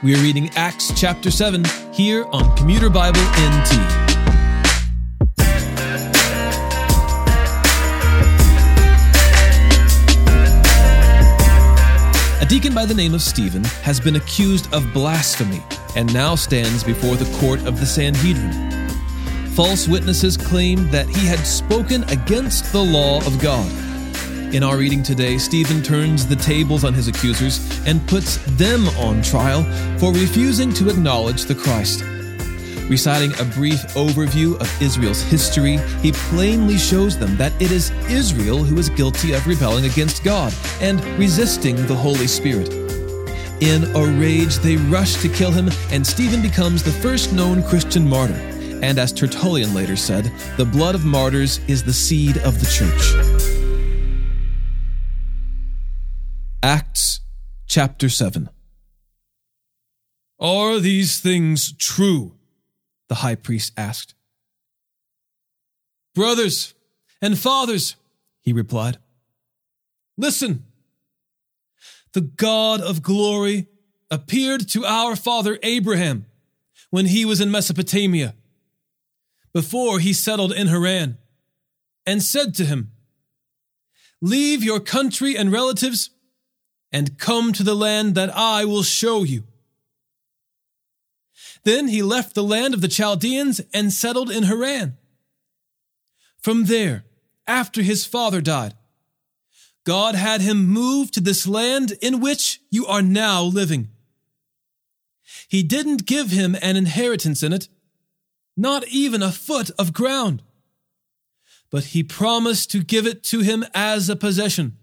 We are reading Acts chapter 7 here on Commuter Bible NT. A deacon by the name of Stephen has been accused of blasphemy and now stands before the court of the Sanhedrin. False witnesses claim that he had spoken against the law of God. In our reading today, Stephen turns the tables on his accusers and puts them on trial for refusing to acknowledge the Christ. Reciting a brief overview of Israel's history, he plainly shows them that it is Israel who is guilty of rebelling against God and resisting the Holy Spirit. In a rage, they rush to kill him, and Stephen becomes the first known Christian martyr. And as Tertullian later said, the blood of martyrs is the seed of the church. Acts chapter 7. Are these things true? The high priest asked. Brothers and fathers, he replied, listen. The God of glory appeared to our father Abraham when he was in Mesopotamia, before he settled in Haran, and said to him, Leave your country and relatives and come to the land that I will show you. Then he left the land of the Chaldeans and settled in Haran. From there, after his father died, God had him move to this land in which you are now living. He didn't give him an inheritance in it, not even a foot of ground, but he promised to give it to him as a possession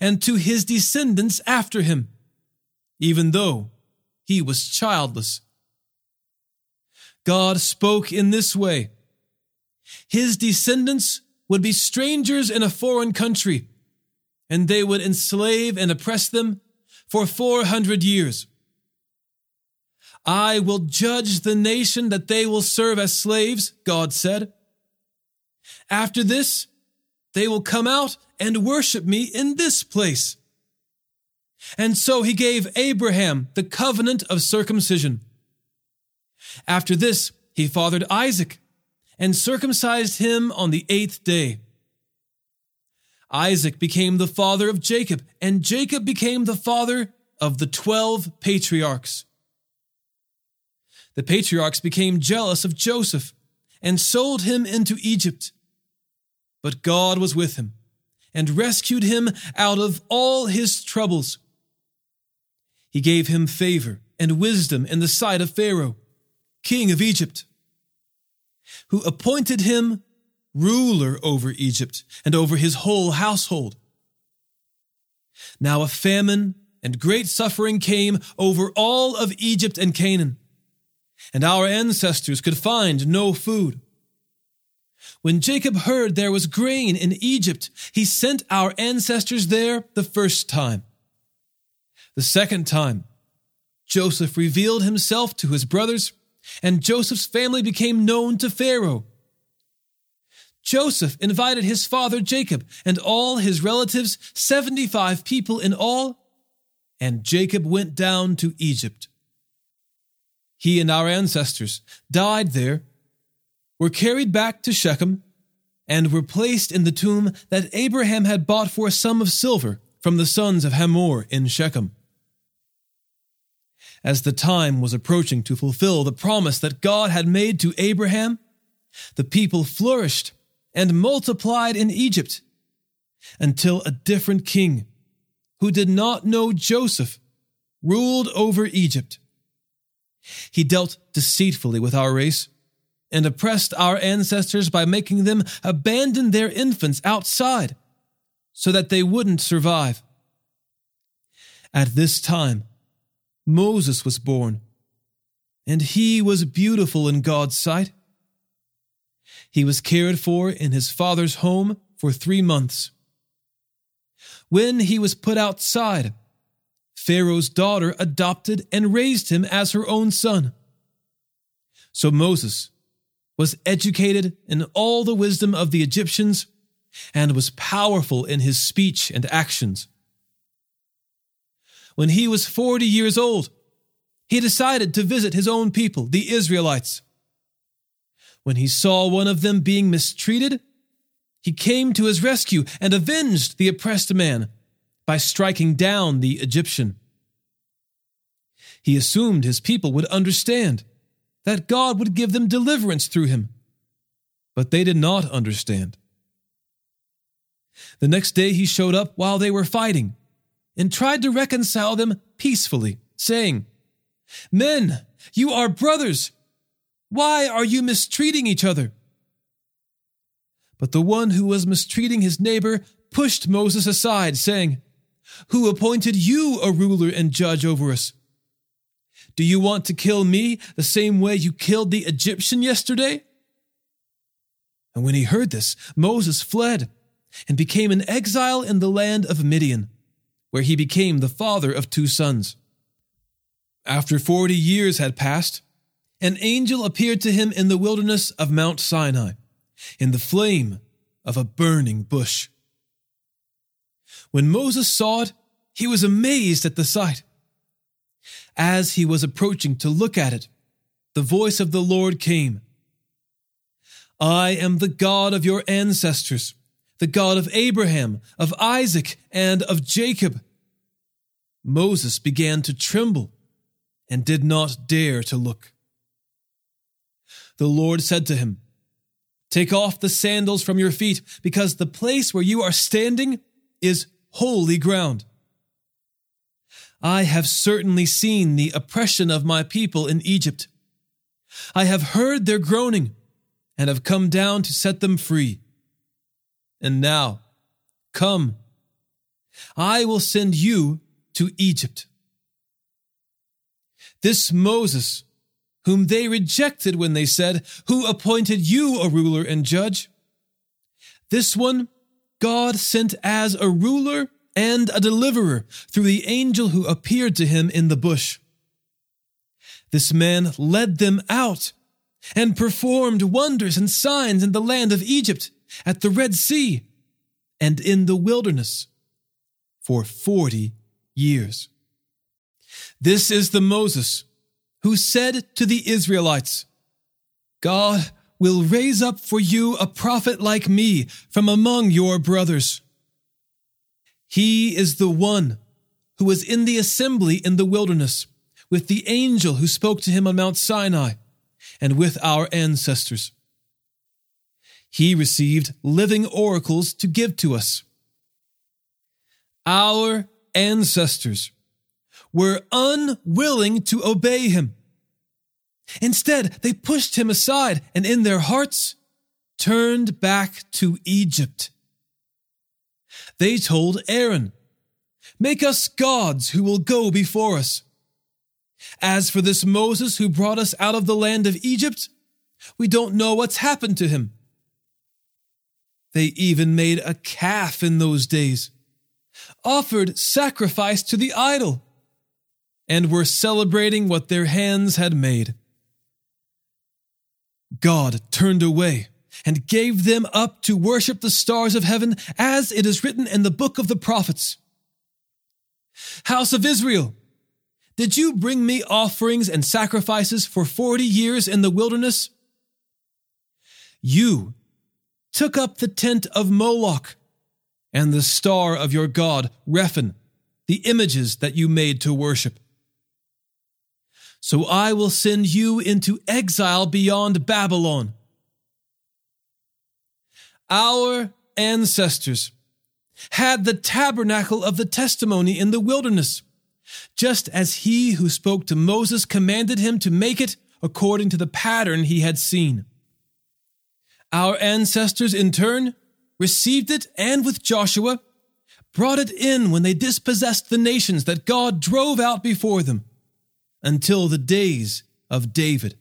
and to his descendants after him, even though he was childless. God spoke in this way His descendants would be strangers in a foreign country, and they would enslave and oppress them for 400 years. I will judge the nation that they will serve as slaves, God said. After this, they will come out and worship me in this place. And so he gave Abraham the covenant of circumcision. After this, he fathered Isaac and circumcised him on the eighth day. Isaac became the father of Jacob, and Jacob became the father of the twelve patriarchs. The patriarchs became jealous of Joseph and sold him into Egypt. But God was with him and rescued him out of all his troubles. He gave him favor and wisdom in the sight of Pharaoh, king of Egypt, who appointed him ruler over Egypt and over his whole household. Now a famine and great suffering came over all of Egypt and Canaan, and our ancestors could find no food. When Jacob heard there was grain in Egypt, he sent our ancestors there the first time. The second time, Joseph revealed himself to his brothers, and Joseph's family became known to Pharaoh. Joseph invited his father Jacob and all his relatives, 75 people in all, and Jacob went down to Egypt. He and our ancestors died there were carried back to Shechem and were placed in the tomb that Abraham had bought for a sum of silver from the sons of Hamor in Shechem. As the time was approaching to fulfill the promise that God had made to Abraham, the people flourished and multiplied in Egypt until a different king, who did not know Joseph, ruled over Egypt. He dealt deceitfully with our race and oppressed our ancestors by making them abandon their infants outside so that they wouldn't survive. At this time, Moses was born, and he was beautiful in God's sight. He was cared for in his father's home for three months. When he was put outside, Pharaoh's daughter adopted and raised him as her own son. So Moses was educated in all the wisdom of the Egyptians, and was powerful in his speech and actions. When he was 40 years old, he decided to visit his own people, the Israelites. When he saw one of them being mistreated, he came to his rescue and avenged the oppressed man by striking down the Egyptian. He assumed his people would understand, that God would give them deliverance through him. But they did not understand. The next day he showed up while they were fighting and tried to reconcile them peacefully, saying, Men, you are brothers. Why are you mistreating each other? But the one who was mistreating his neighbor pushed Moses aside, saying, Who appointed you a ruler and judge over us? Do you want to kill me the same way you killed the Egyptian yesterday? And when he heard this, Moses fled and became an exile in the land of Midian, where he became the father of two sons. After forty years had passed, an angel appeared to him in the wilderness of Mount Sinai, in the flame of a burning bush. When Moses saw it, he was amazed at the sight. As he was approaching to look at it, the voice of the Lord came I am the God of your ancestors, the God of Abraham, of Isaac, and of Jacob. Moses began to tremble and did not dare to look. The Lord said to him, Take off the sandals from your feet, because the place where you are standing is holy ground. I have certainly seen the oppression of my people in Egypt. I have heard their groaning and have come down to set them free. And now, come, I will send you to Egypt. This Moses, whom they rejected when they said, Who appointed you a ruler and judge? This one God sent as a ruler and a deliverer through the angel who appeared to him in the bush. This man led them out and performed wonders and signs in the land of Egypt, at the Red Sea, and in the wilderness for forty years. This is the Moses who said to the Israelites, God will raise up for you a prophet like me from among your brothers. He is the one who was in the assembly in the wilderness with the angel who spoke to him on Mount Sinai and with our ancestors. He received living oracles to give to us. Our ancestors were unwilling to obey him. Instead, they pushed him aside and in their hearts turned back to Egypt. They told Aaron, Make us gods who will go before us. As for this Moses who brought us out of the land of Egypt, we don't know what's happened to him. They even made a calf in those days, offered sacrifice to the idol, and were celebrating what their hands had made. God turned away and gave them up to worship the stars of heaven, as it is written in the book of the prophets. House of Israel, did you bring me offerings and sacrifices for forty years in the wilderness? You took up the tent of Moloch and the star of your god, Rephan, the images that you made to worship. So I will send you into exile beyond Babylon. Our ancestors had the tabernacle of the testimony in the wilderness, just as he who spoke to Moses commanded him to make it according to the pattern he had seen. Our ancestors, in turn, received it and with Joshua brought it in when they dispossessed the nations that God drove out before them until the days of David.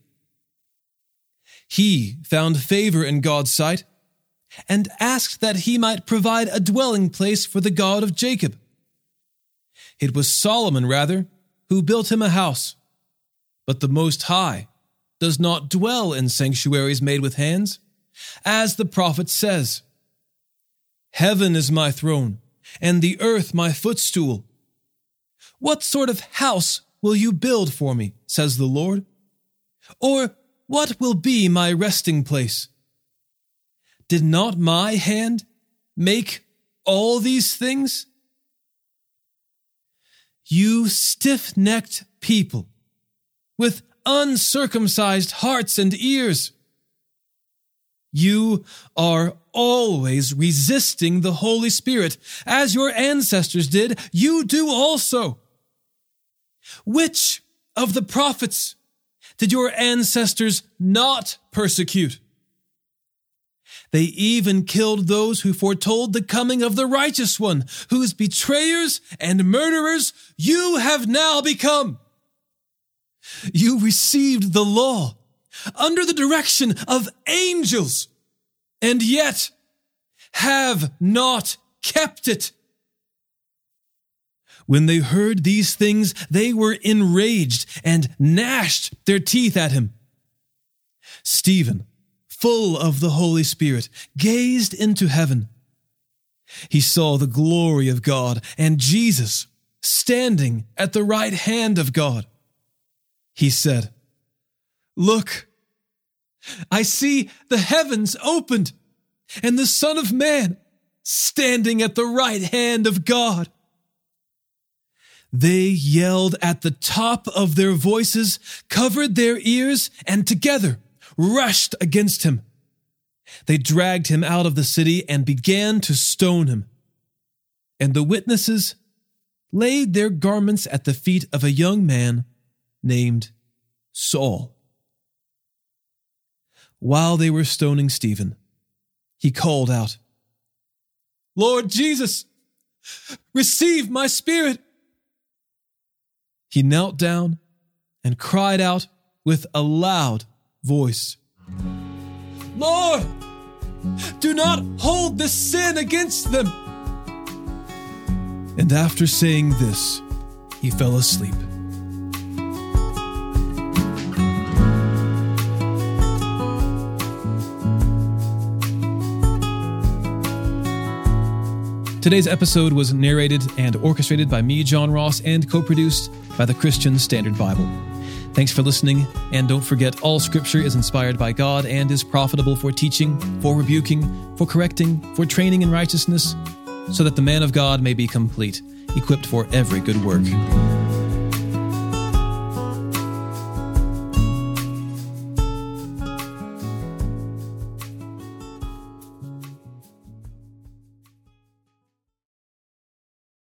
He found favor in God's sight and asked that he might provide a dwelling place for the God of Jacob. It was Solomon, rather, who built him a house. But the Most High does not dwell in sanctuaries made with hands, as the prophet says Heaven is my throne, and the earth my footstool. What sort of house will you build for me, says the Lord? Or what will be my resting place? Did not my hand make all these things? You stiff necked people with uncircumcised hearts and ears. You are always resisting the Holy Spirit, as your ancestors did, you do also. Which of the prophets did your ancestors not persecute? They even killed those who foretold the coming of the righteous one, whose betrayers and murderers you have now become. You received the law under the direction of angels, and yet have not kept it. When they heard these things, they were enraged and gnashed their teeth at him. Stephen, full of the Holy Spirit, gazed into heaven. He saw the glory of God and Jesus standing at the right hand of God. He said, Look, I see the heavens opened and the Son of Man standing at the right hand of God. They yelled at the top of their voices, covered their ears, and together rushed against him. They dragged him out of the city and began to stone him. And the witnesses laid their garments at the feet of a young man named Saul. While they were stoning Stephen, he called out, Lord Jesus, receive my spirit. He knelt down and cried out with a loud voice Lord, do not hold this sin against them. And after saying this, he fell asleep. Today's episode was narrated and orchestrated by me, John Ross, and co produced by the Christian Standard Bible. Thanks for listening, and don't forget all scripture is inspired by God and is profitable for teaching, for rebuking, for correcting, for training in righteousness, so that the man of God may be complete, equipped for every good work.